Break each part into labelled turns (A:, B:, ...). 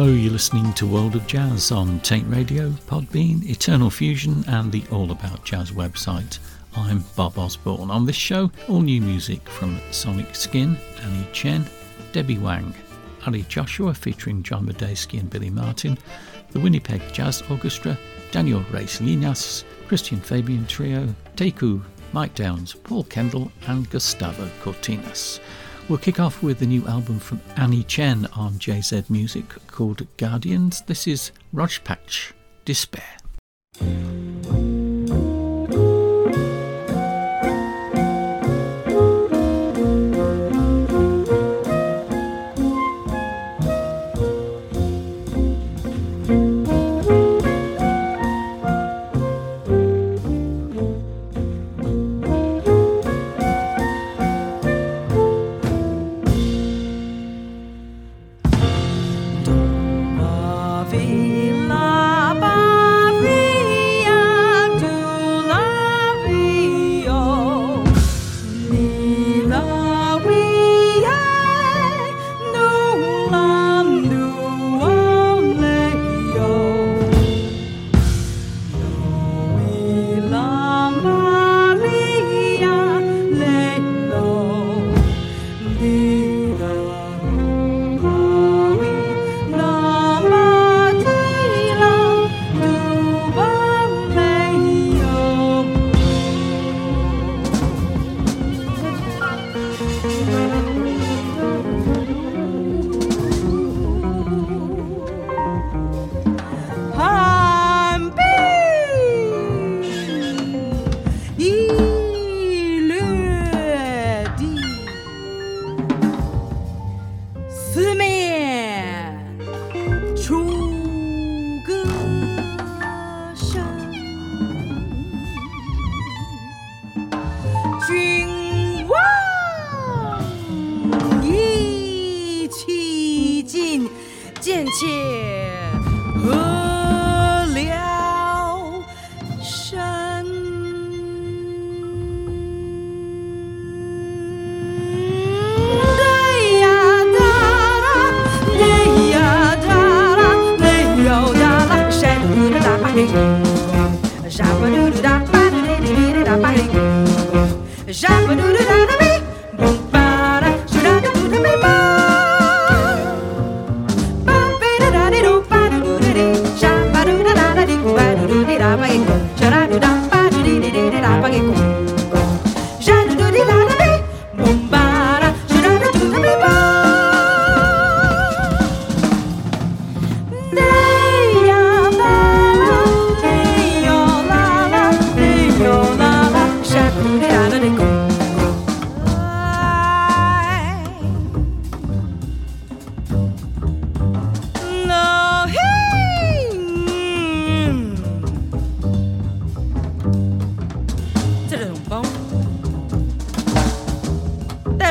A: Hello, you're listening to World of Jazz on Taint Radio, Podbean, Eternal Fusion, and the All About Jazz website. I'm Bob Osborne. On this show, all new music from Sonic Skin, Annie Chen, Debby Wang, Ari Joshua featuring John Medeski and Billy Martin, the Winnipeg Jazz Orchestra, Daniel Reyes Llinás, Christian Fabian Trio, Teiku, Mike Downes, Paul Kendall, and Gustavo Cortinas. We'll kick off with the new album from Annie Chen on JZ Music called Guardians. This is Rozpacz Despair.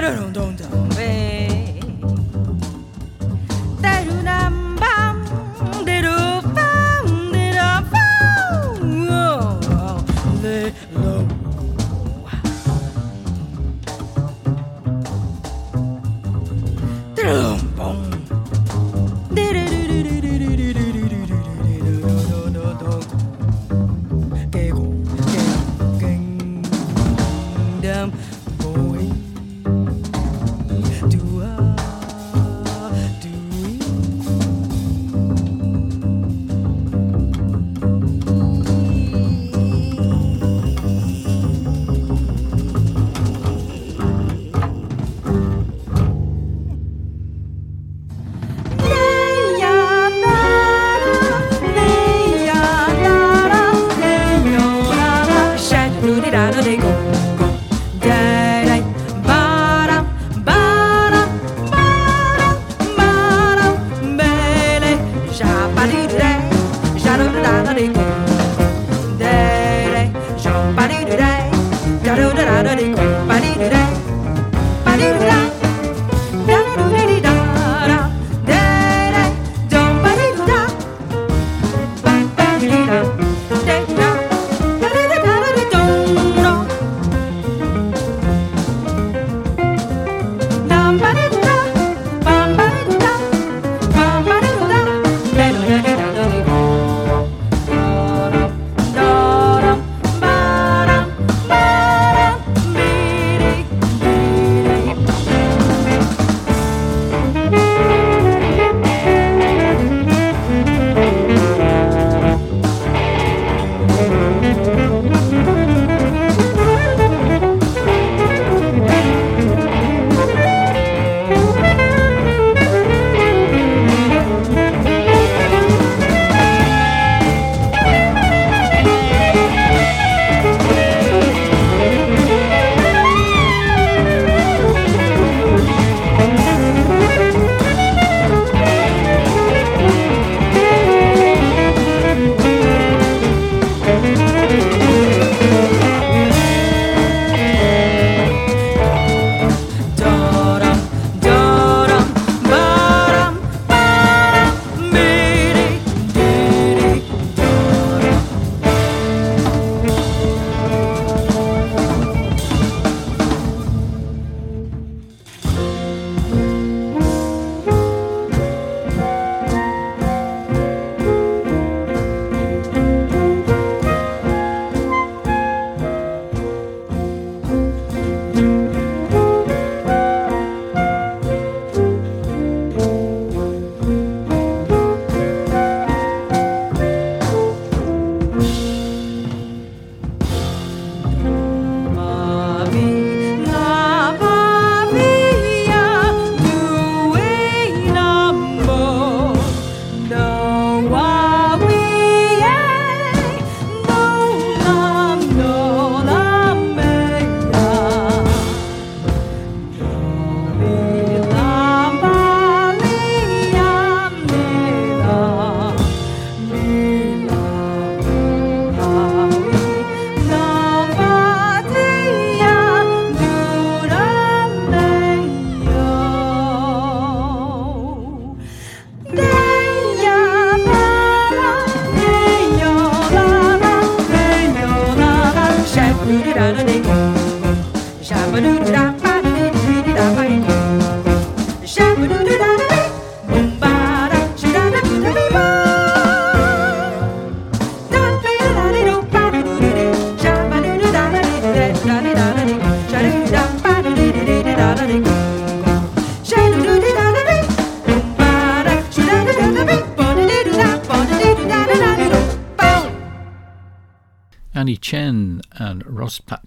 B: don't don't don't.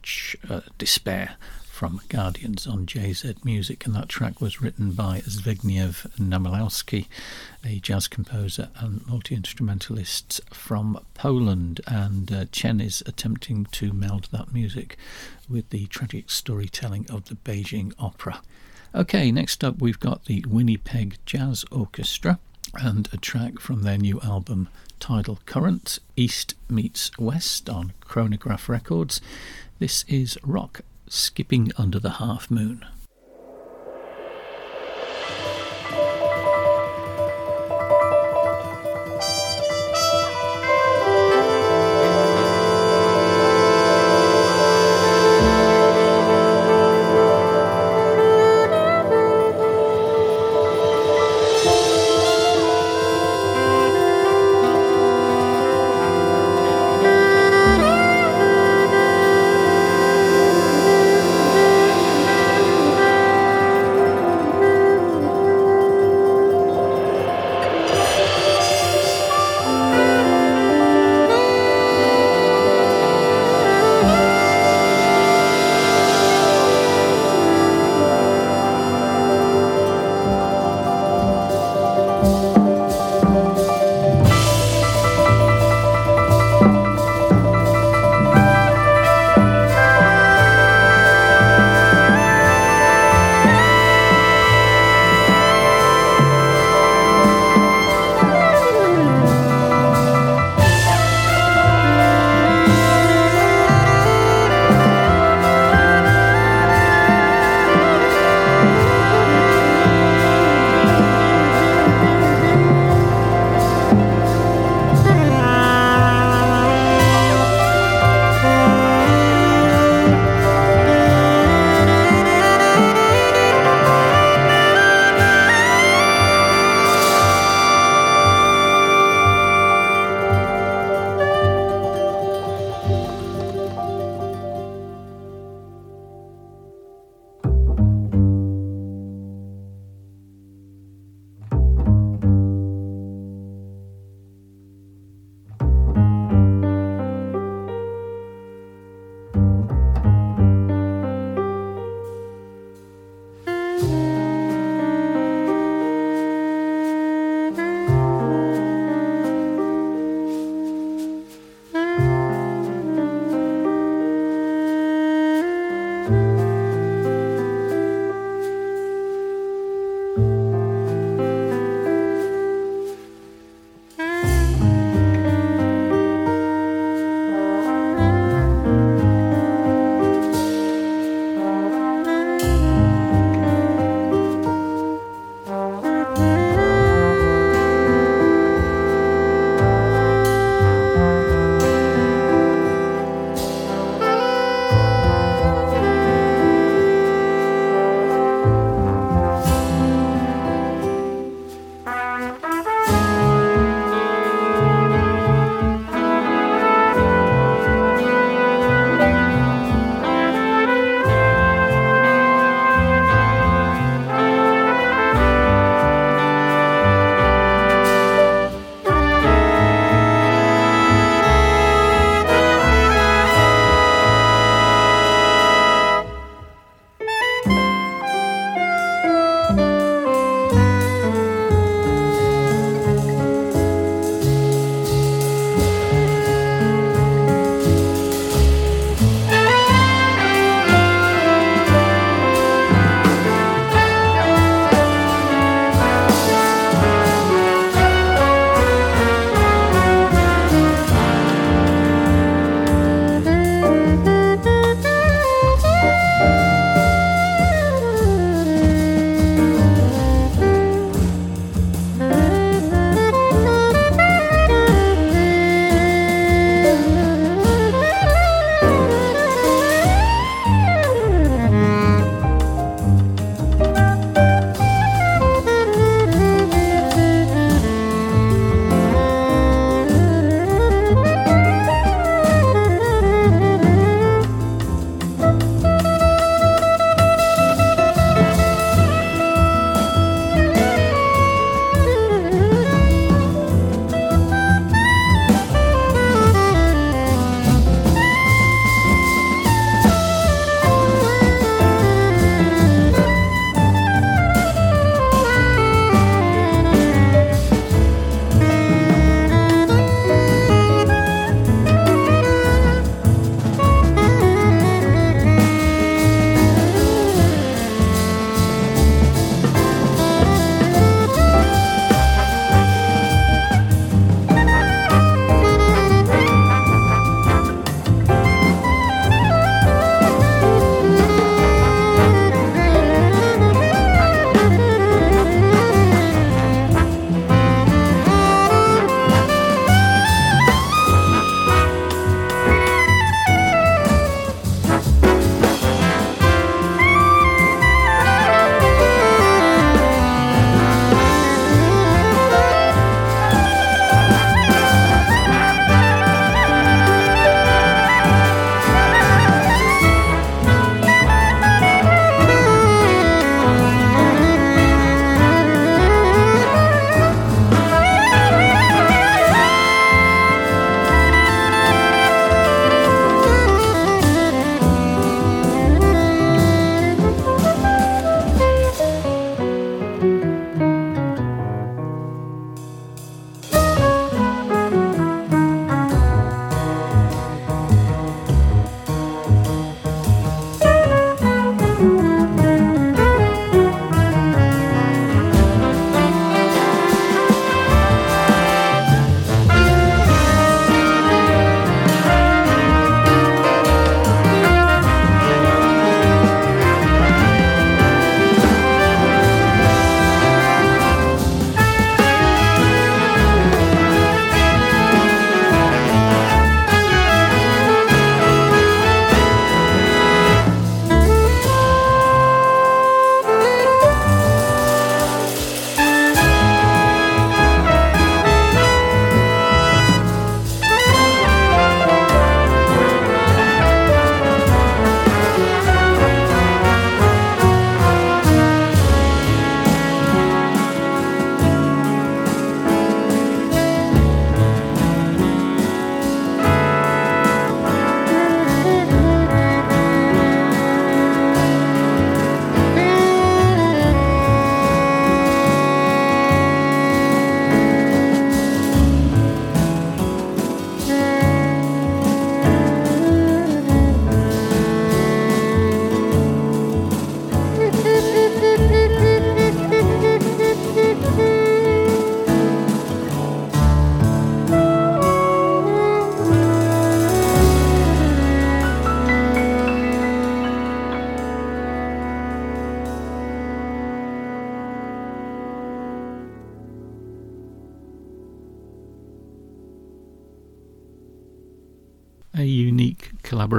B: Rozpacz uh, Despair from Guardians on JZ Music, and that track was written by Zbigniew Namysłowski, a jazz composer and multi instrumentalist from Poland. And uh, Chen is attempting to meld that music with the tragic storytelling of the Beijing Opera. Okay, next up we've got the Winnipeg Jazz Orchestra and a track from their new album Tidal Current, East Meets West on Chronograph Records. This is Rock skipping under the half moon.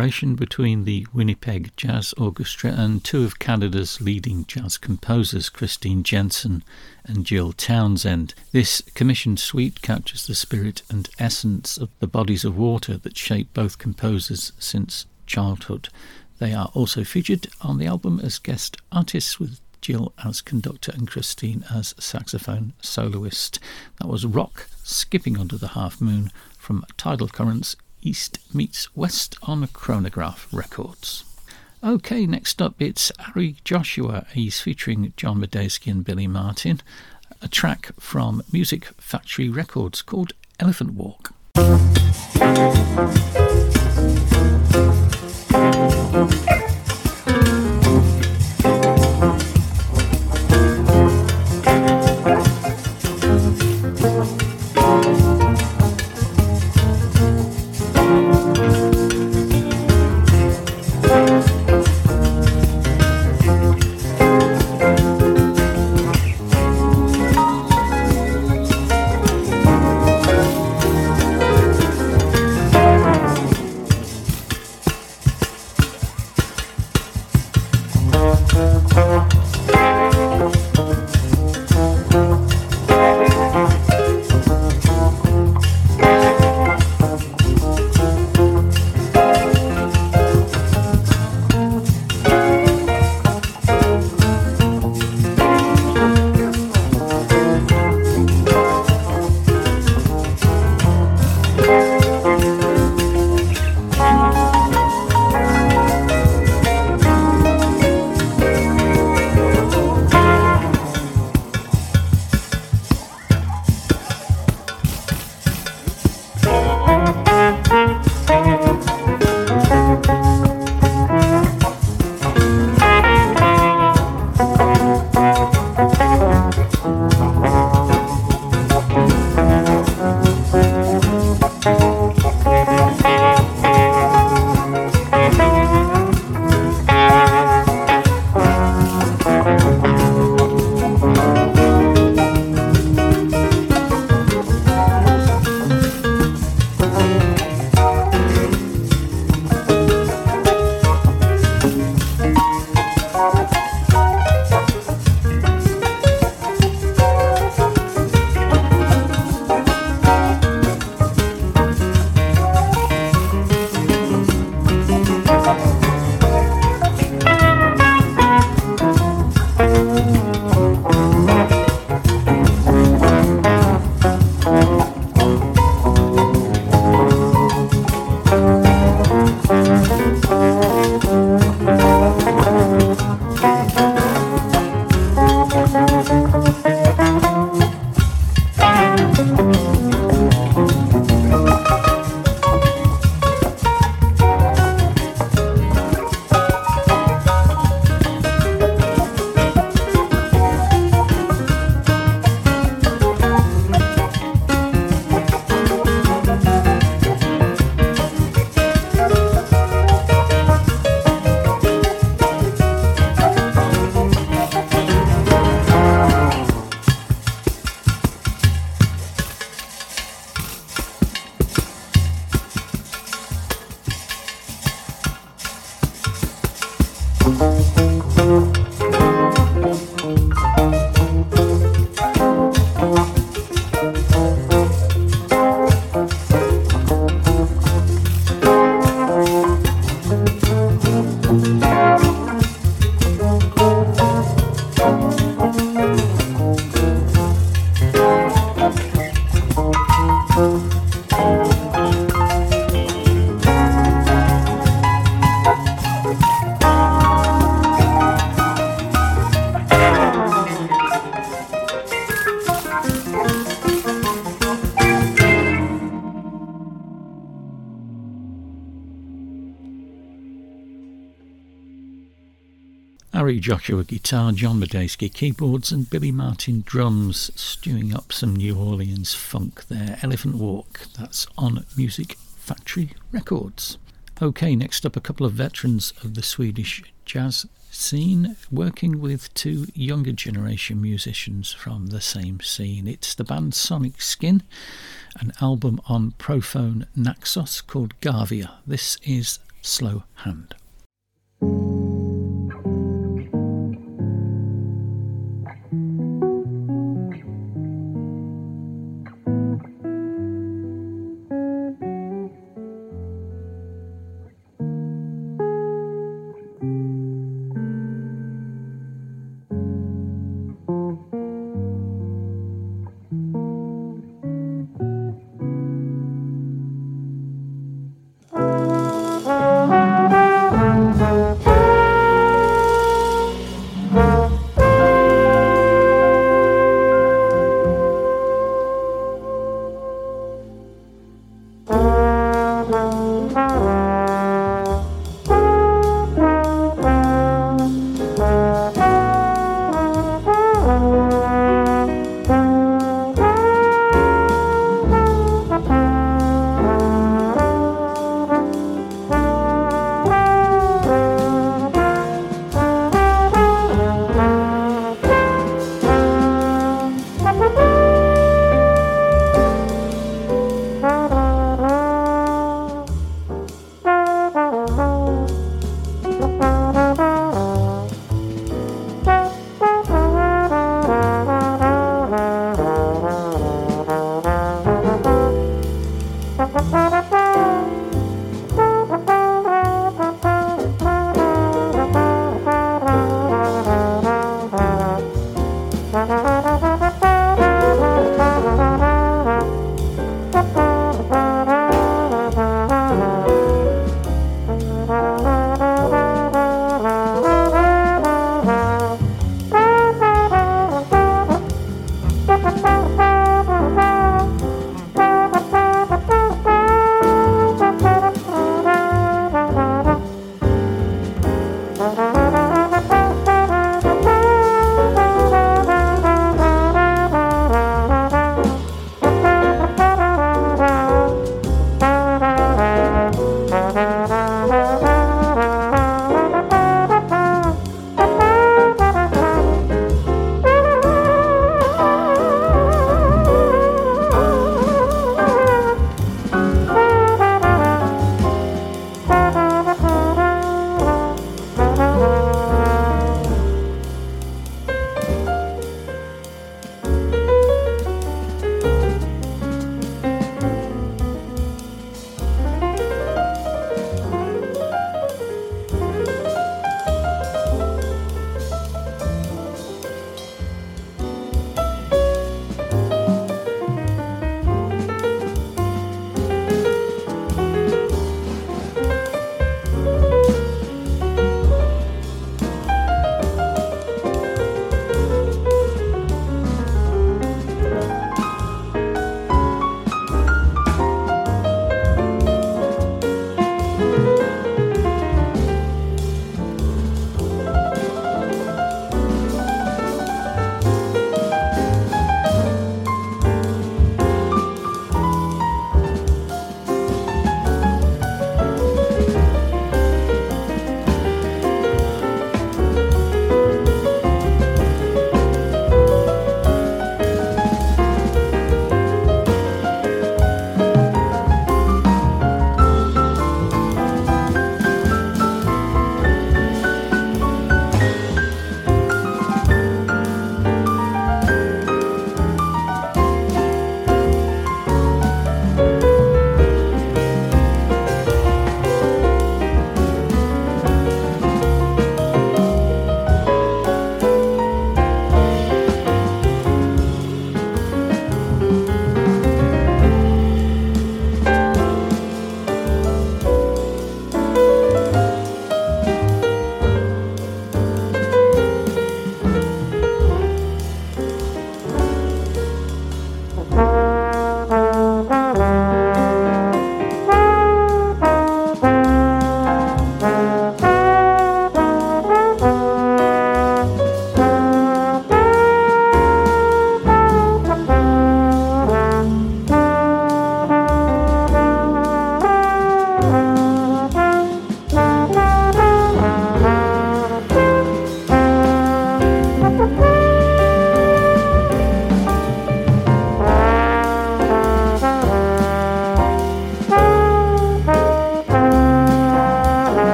B: Collaboration between the Winnipeg Jazz Orchestra and two of Canada's leading jazz composers, Christine Jensen and Jill Townsend. This commissioned suite captures the spirit and essence of the bodies of water that shape both composers since childhood. They are also featured on the album as guest artists with Jill as conductor and Christine as saxophone soloist. That was Rock Skipping Under the Half Moon from Tidal Currents East Meets West on Chronograph Records. Okay, next up it's Ari Joshua. He's featuring John Medeski and Billy Martin. A track from Music Factory Records called Elephant Walk. Joshua guitar, John Medeski keyboards, and Billy Martin drums, stewing up some New Orleans funk there. Elephant Walk, that's on Music Factory Records. Okay, next up, a couple of veterans of the Swedish jazz scene, working with two younger generation musicians from the same scene. It's the band Sonic Skin, an album on Prophone Naxos called Gavia. This is Slow Hand.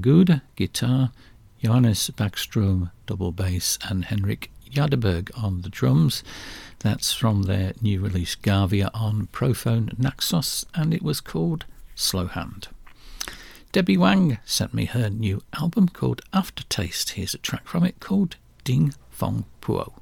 B: Gude, guitar, Johannes Backstrom, double bass, and Henrik Jaderberg on the drums. That's from their new release Gavia on Prophone Naxos, and it was called Slow Hand. Debby Wang sent me her new album called Aftertaste. Here's a track from it called Ding Fong Puo.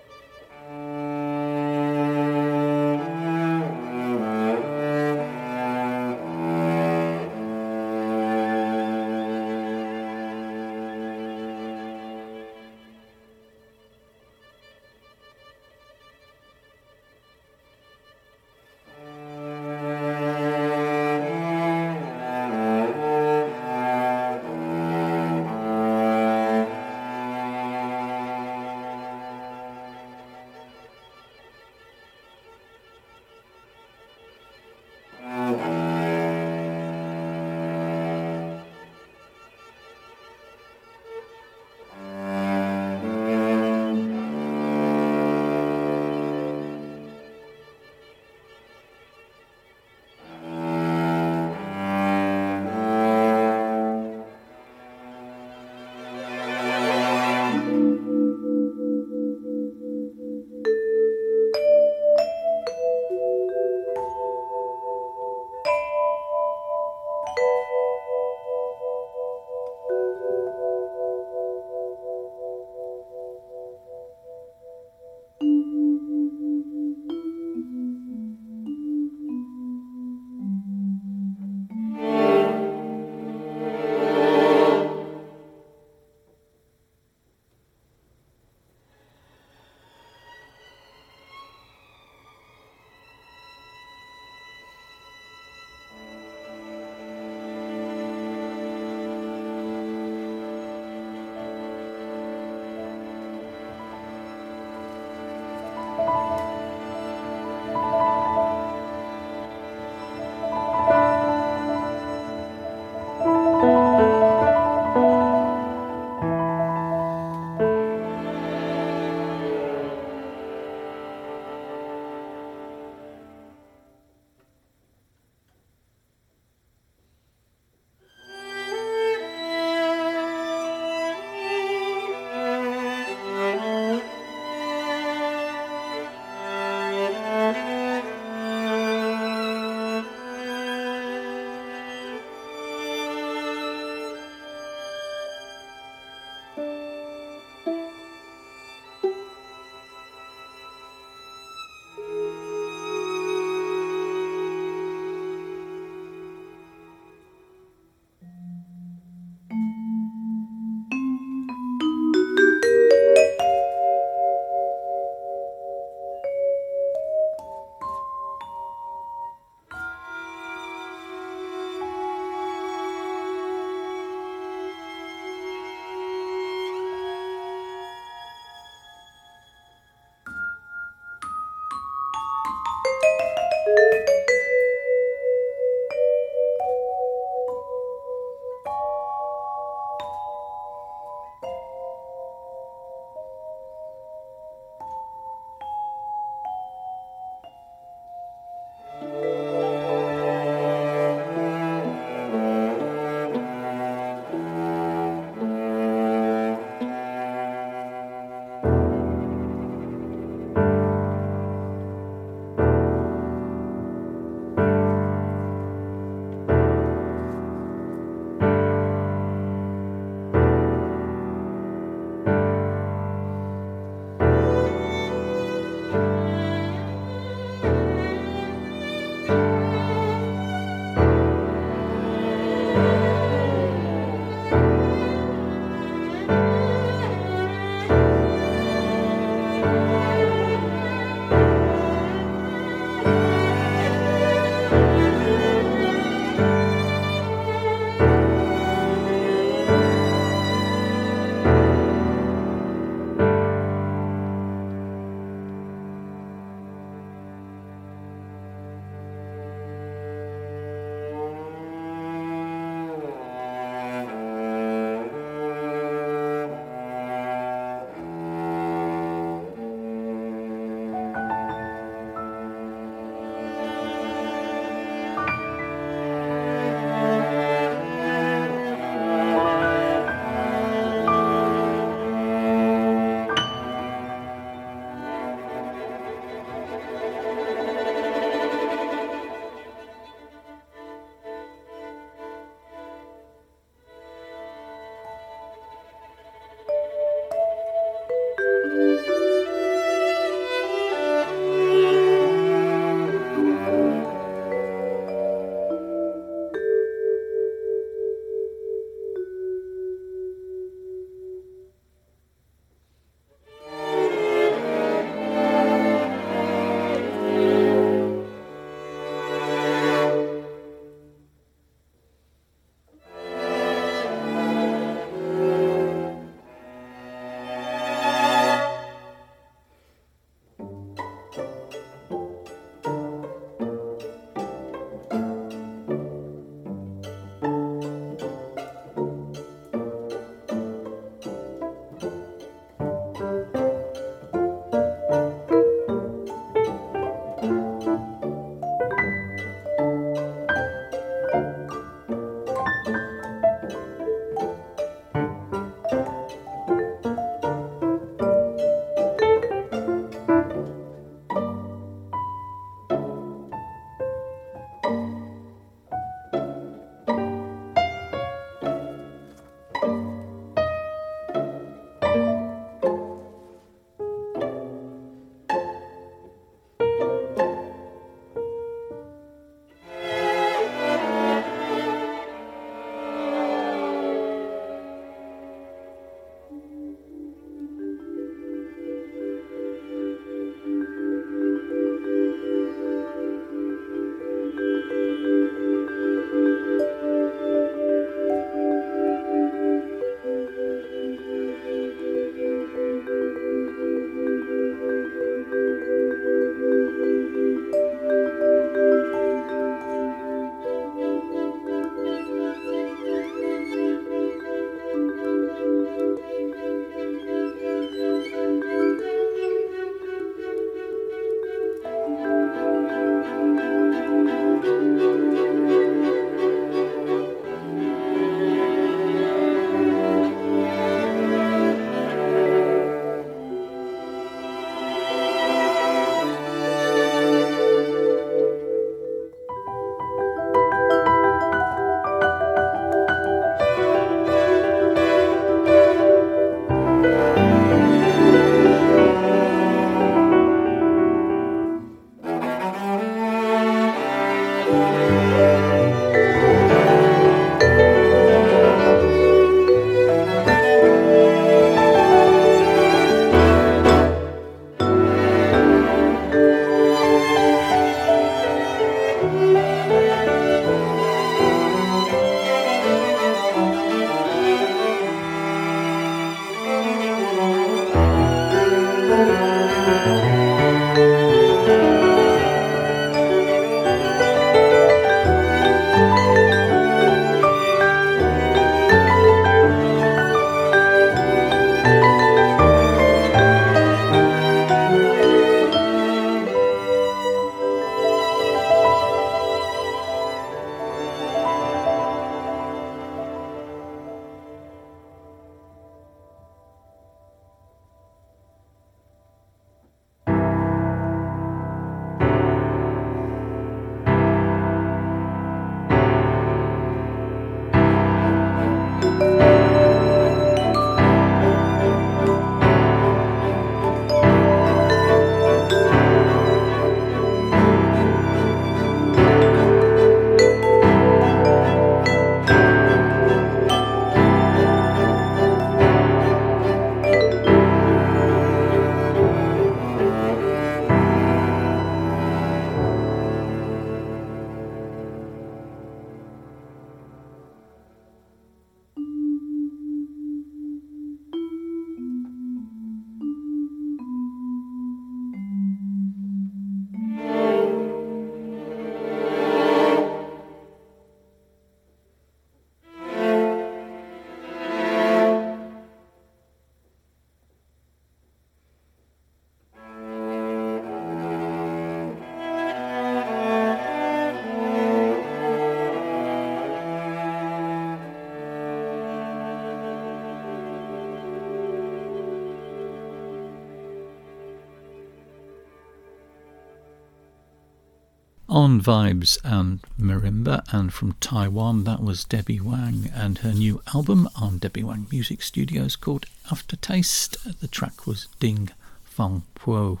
B: On Vibes and Marimba, and from Taiwan, that was Debby Wang and her new album on Debby Wang Music Studios called Aftertaste. The track was Ding Fong Po.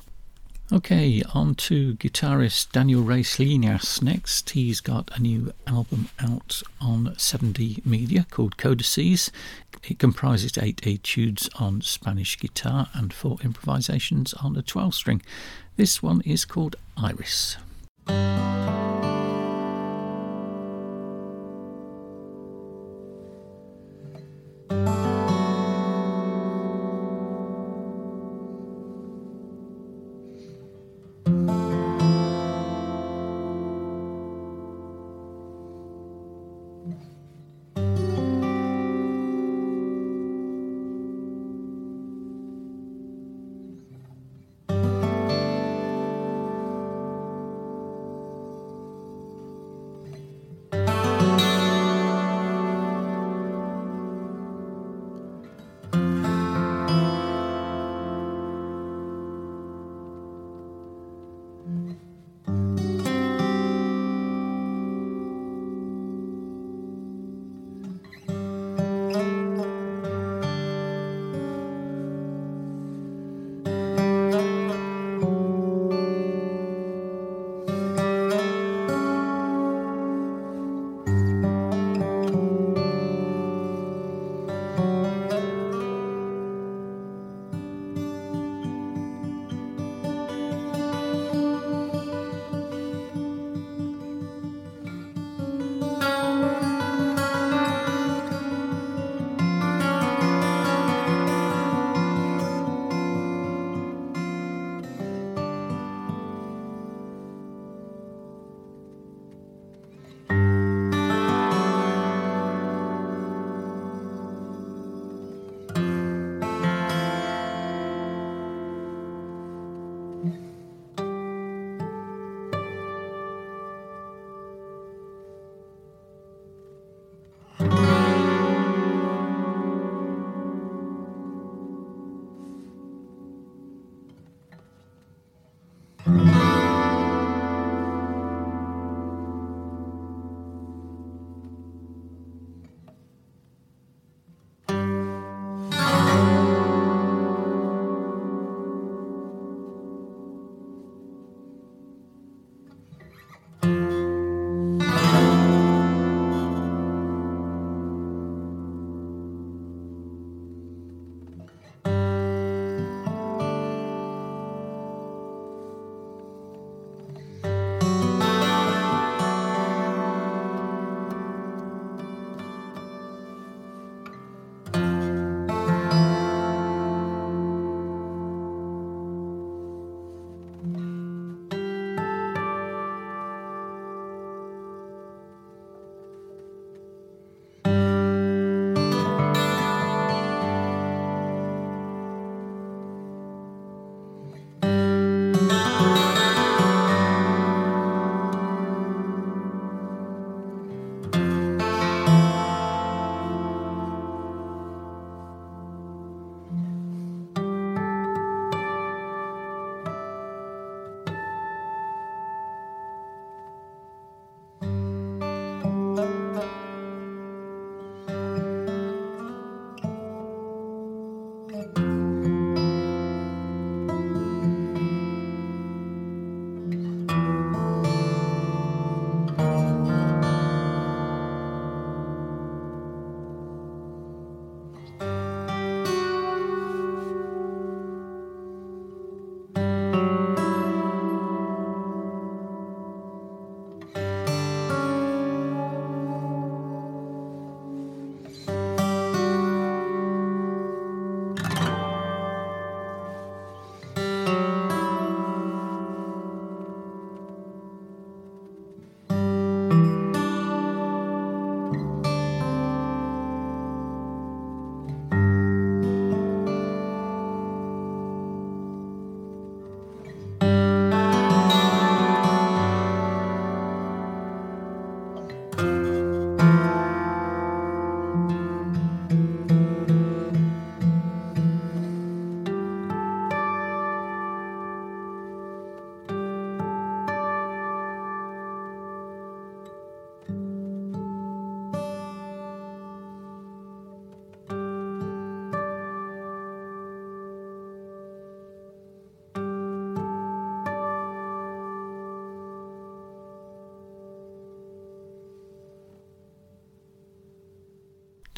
B: Okay, on to guitarist Daniel Reyes Llinás next. He's got a new album out on 7D Media called Codices. It comprises eight etudes on Spanish guitar and four improvisations on a 12 string. This one is called Iris. Thank you.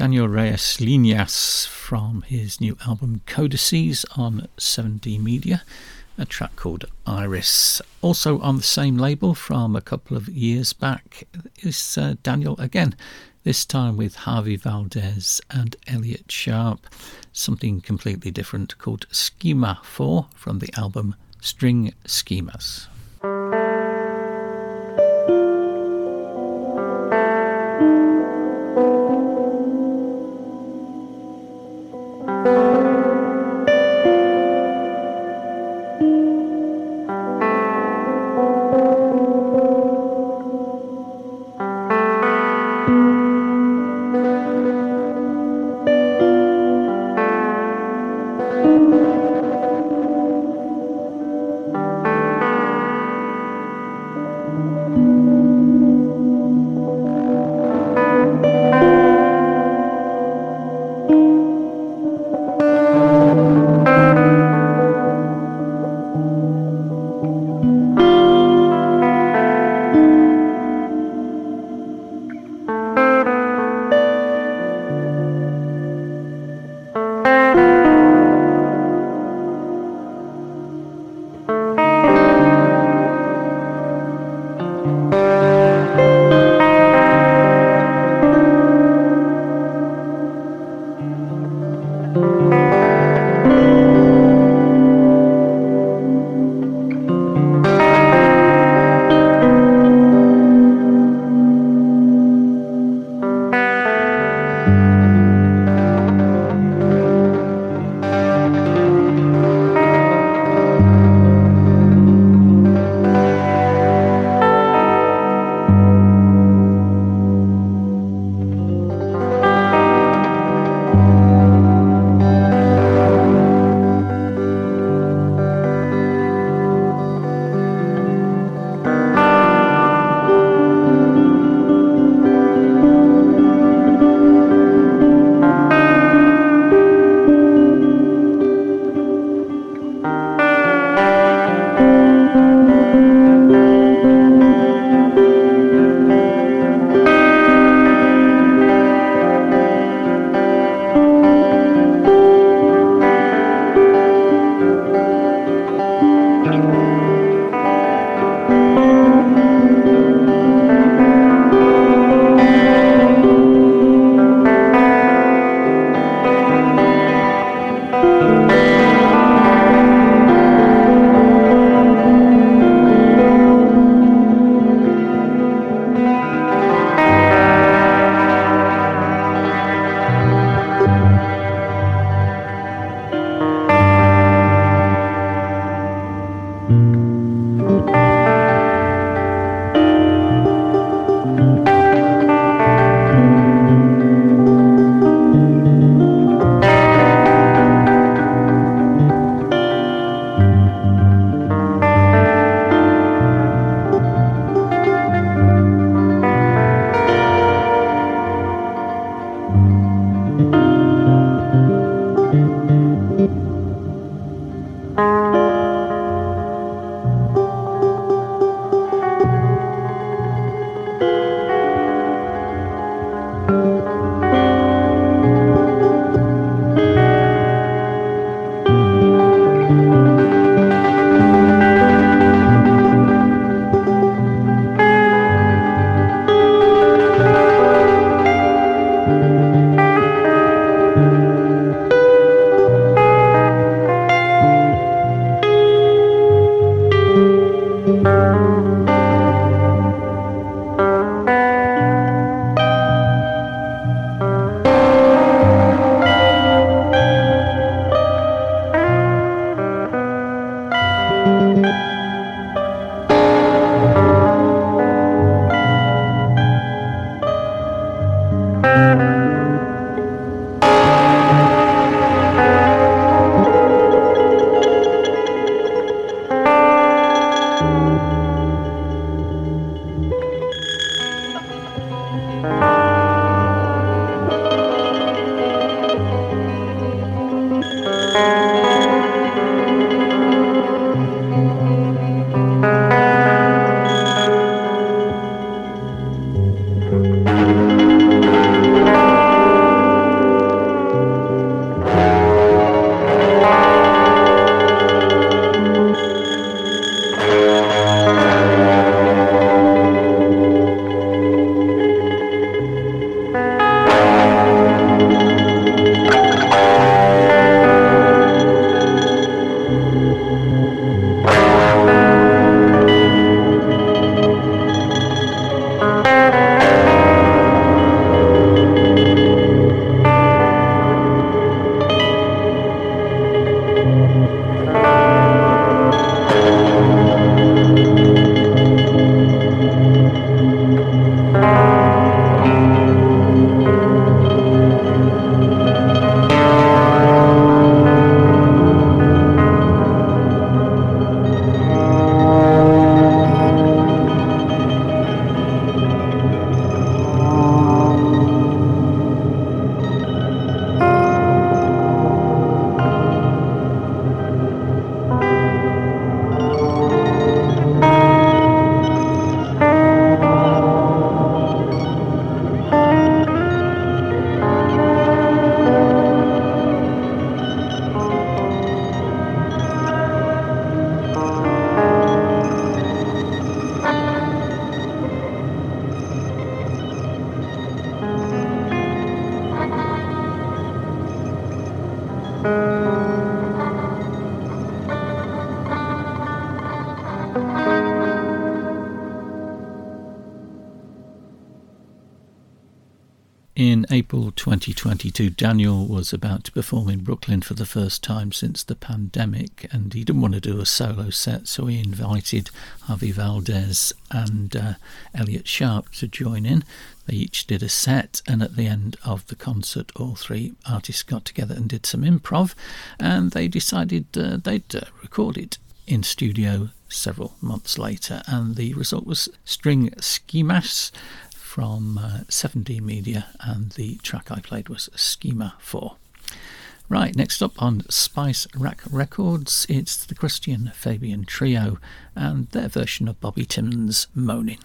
B: Daniel Reyes Llinás from his new album Codices on 7D Media, a track called Iris. Also on the same label from a couple of years back is uh, Daniel again, this time with Harvey Valdes and Elliott Sharp. Something completely different called Schema 4 from the album String Schemas. 2022, Daniel was about to perform in Brooklyn for the first time since the pandemic, and he didn't want to do a solo set, so he invited Harvey Valdes and uh, Elliott Sharp to join in. They each did a set, and at the end of the concert, all three artists got together and did some improv, and they decided uh, they'd uh, record it in studio several months later, and the result was String Schemas from uh, 7D Media, and the track I played was Schema 4. Right, next up on Spice Rack Records, it's the Christian Fabian Trio and their version of Bobby Timmons' Moaning.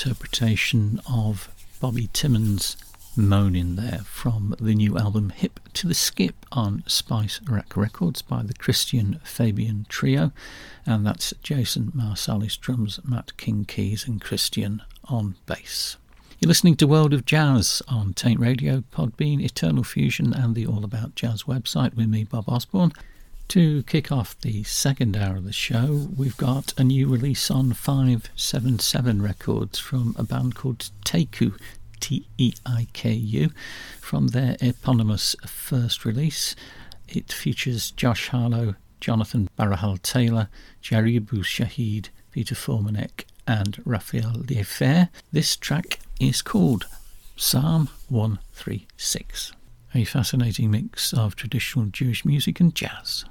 B: Interpretation of Bobby Timmons' Moaning there from the new album Hip to the Skip on Spice Rack Records by the Christian Fabian Trio. And that's Jason Marsalis drums, Matt King keys, and Christian on bass. You're listening to World of Jazz on Taint Radio, Podbean, Eternal Fusion, and the All About Jazz website with me, Bob Osborne. To kick off the second hour of the show, we've got a new release on 577 Records from a band called Teiku, T E I K U, from their eponymous first release. It features Josh Harlow, Jonathan Barahal Taylor, Jaribu Shahid, Peter Formanek, and Raphael Liefer. This track is called Psalm 136, a fascinating mix of traditional Jewish music and jazz.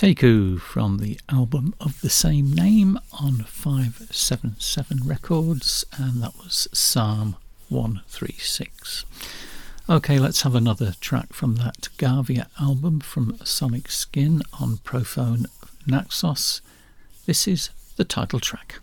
B: Teiku from the album of the same name on 577 Records, and that was Psalm 136. Okay, let's have another track from that Gavia album from Sonic Skin on Prophone Naxos. This is the title track.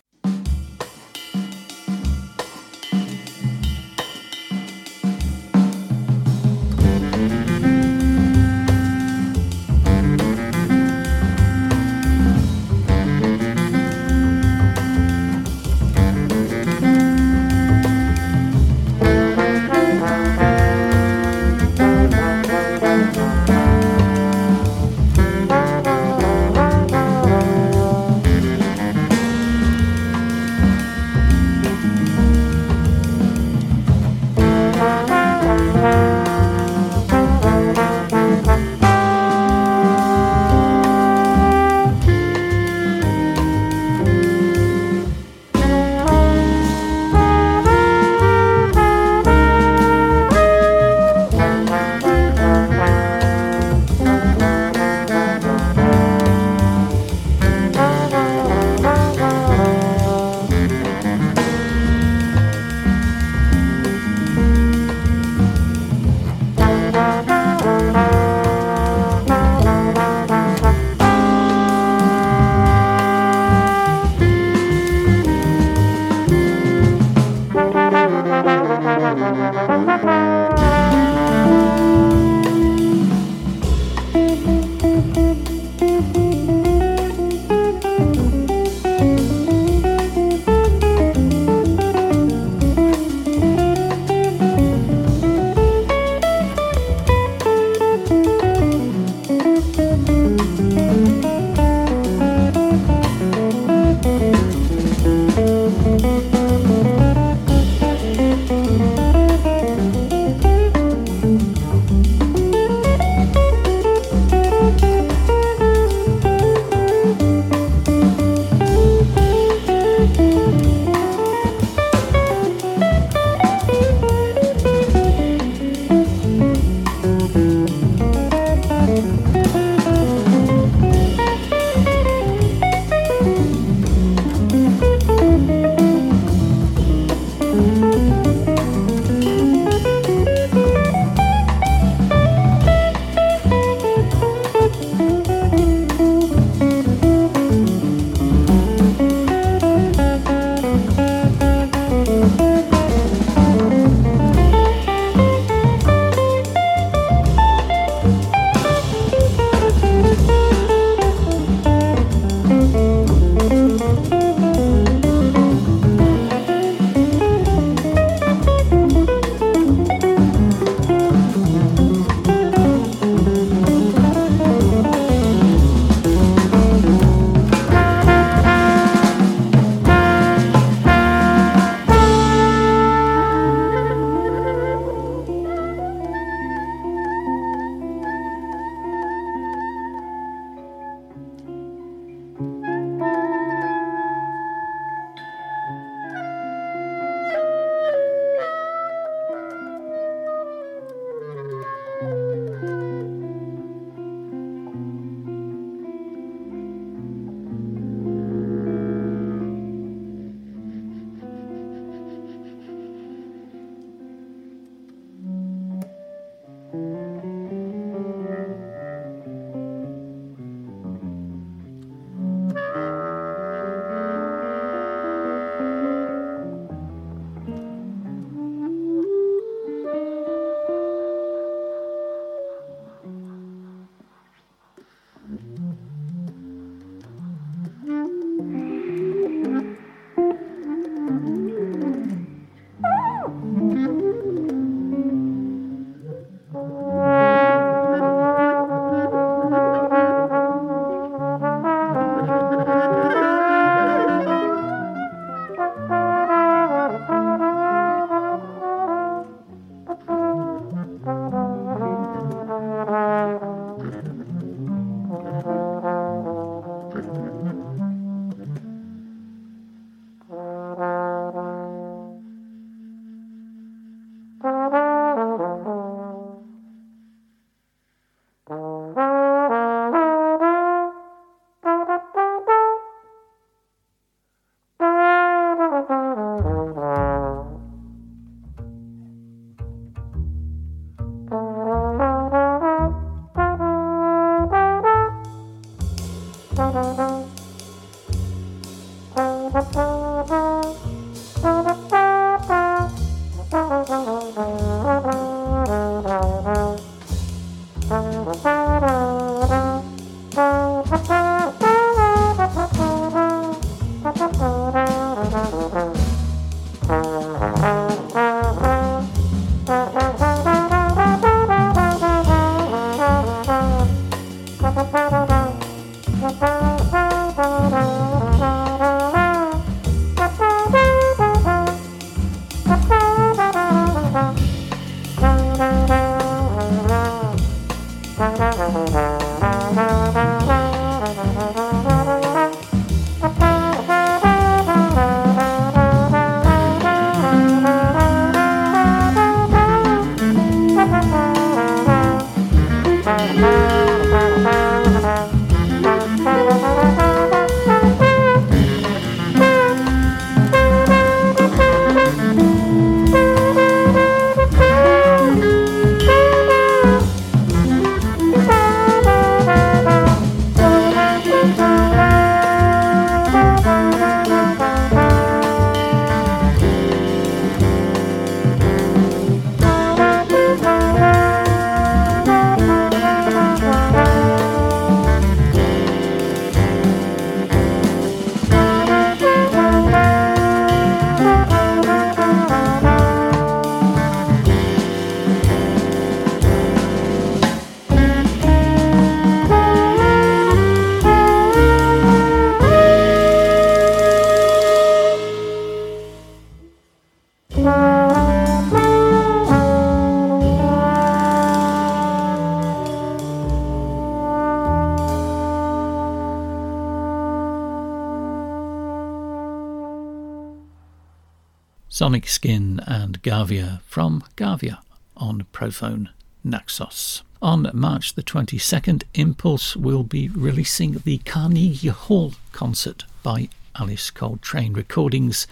B: Sonic Skin and Gavia from Gavia on Prophone Naxos. On March the 22nd, Impulse will be releasing the Carnegie Hall concert by Alice Coltrane recordings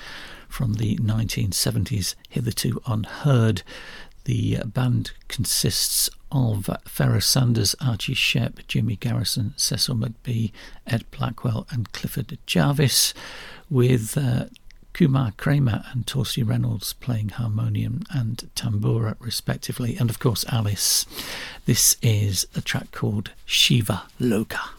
B: from the 1970s, hitherto unheard. The band consists of Pharoah Sanders, Archie Shepp, Jimmy Garrison, Cecil McBee, Ed Blackwell, and Clifford Jarvis, with uh, Kumar Kramer and Tulsi Reynolds playing harmonium and tambura, respectively, and of course Alice. This is a track called Shiva Loka.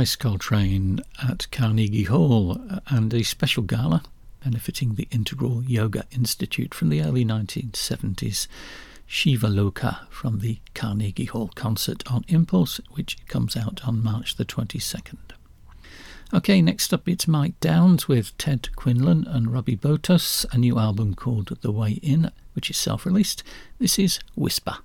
B: Alice Coltrane at Carnegie Hall uh, and a special gala benefiting the Integral Yoga Institute from the early 1970s. Shiva Loka from the Carnegie Hall concert on Impulse, which comes out on March the 22nd. Okay, next up it's Mike Downes with Ted Quinlan and Robbie Botos, a new album called The Way In, which is self released. This is Whisper.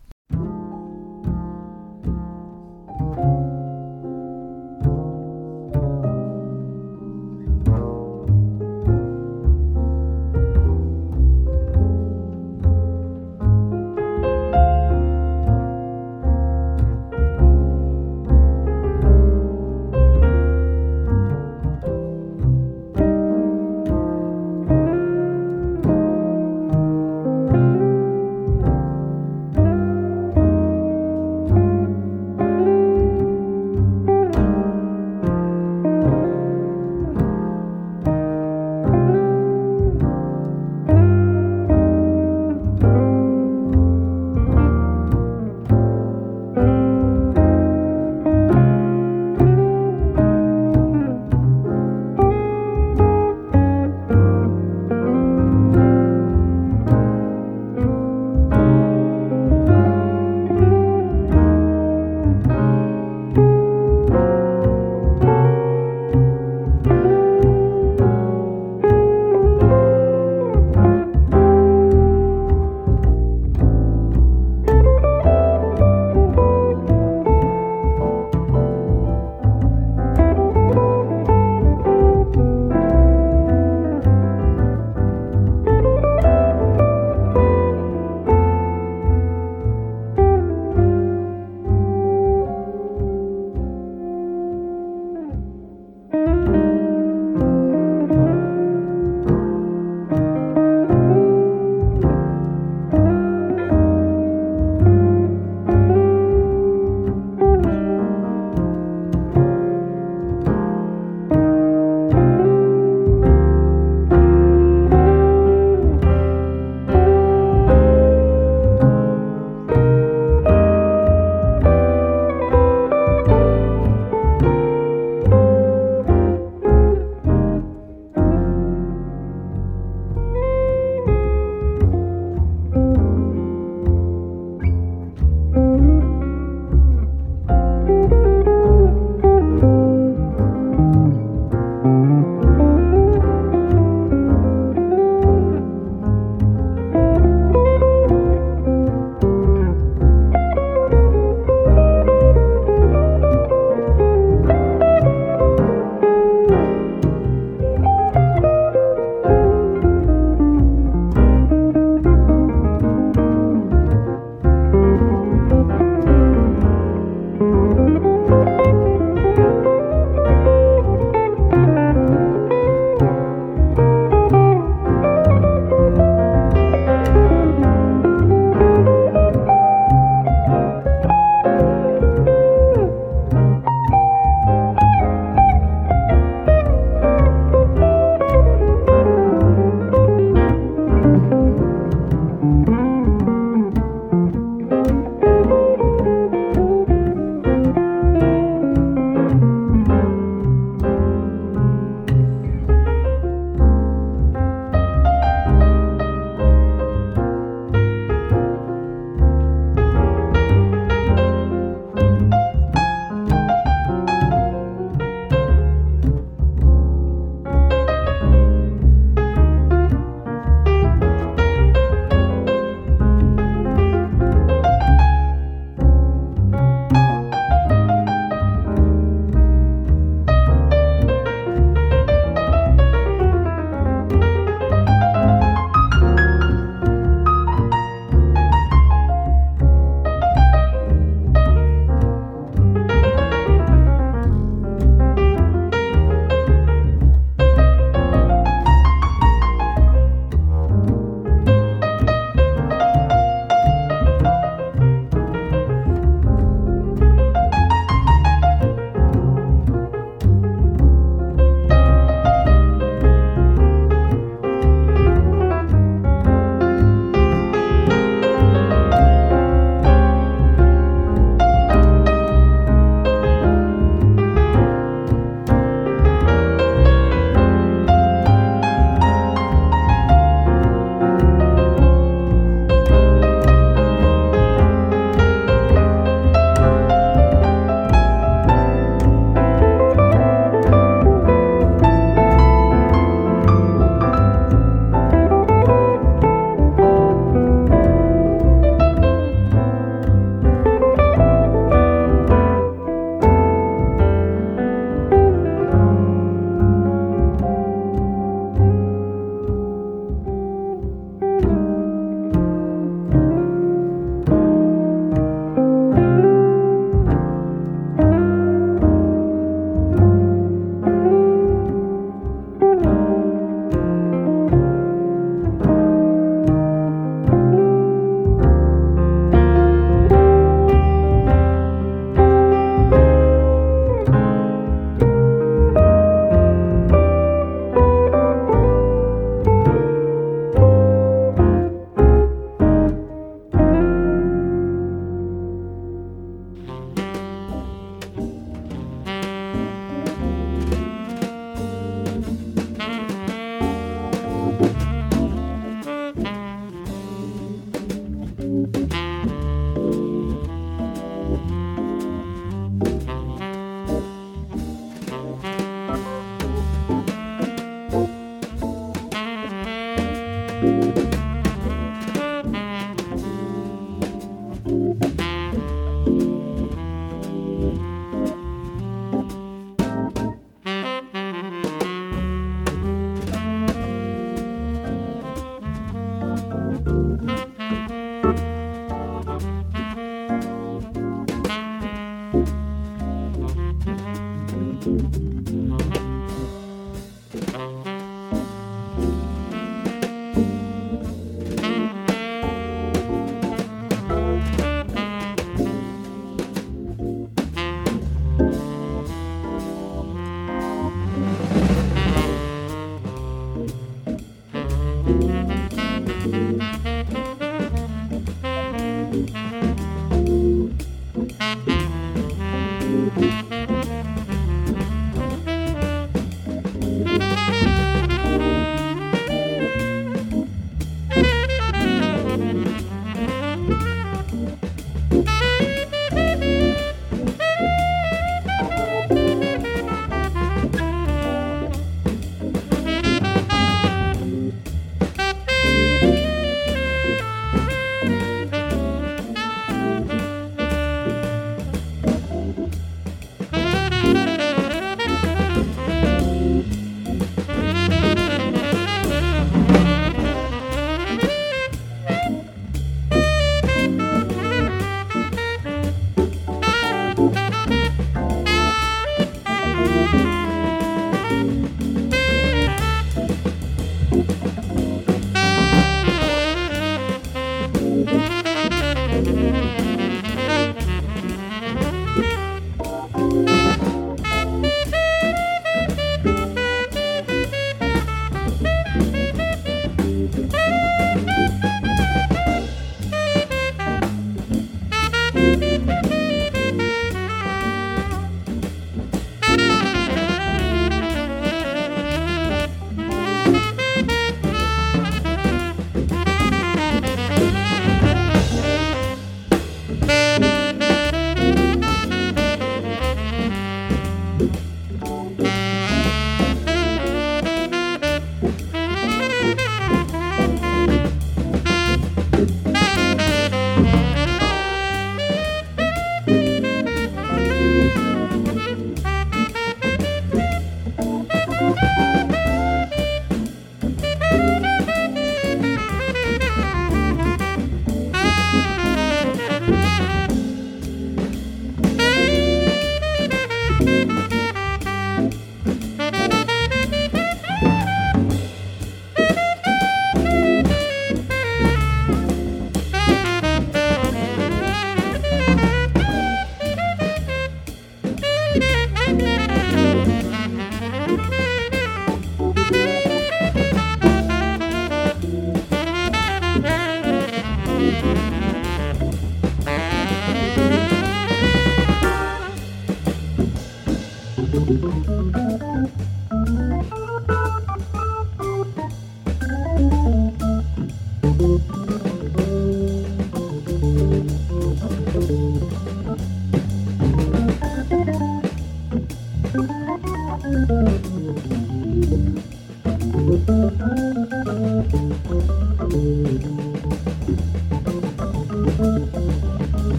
B: Música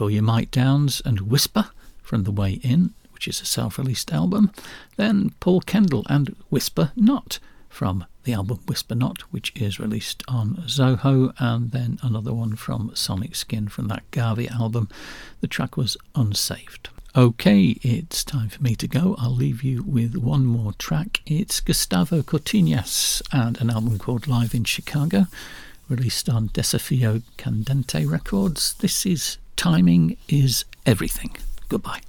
B: for you Mike Downes and Whisper from The Way In, which is a self released album. Then Paul Kendall and Whisper Not from the album Whisper Not, which is released on Zoho, and then another one from Sonic Skin from that Garvey album. The track was Unsaved. Okay, it's time for me to go. I'll leave you with one more track. It's Gustavo Cortinas and an album called Live in Chicago, released on Desafio Candente Records. This is Timing is Everything. Goodbye.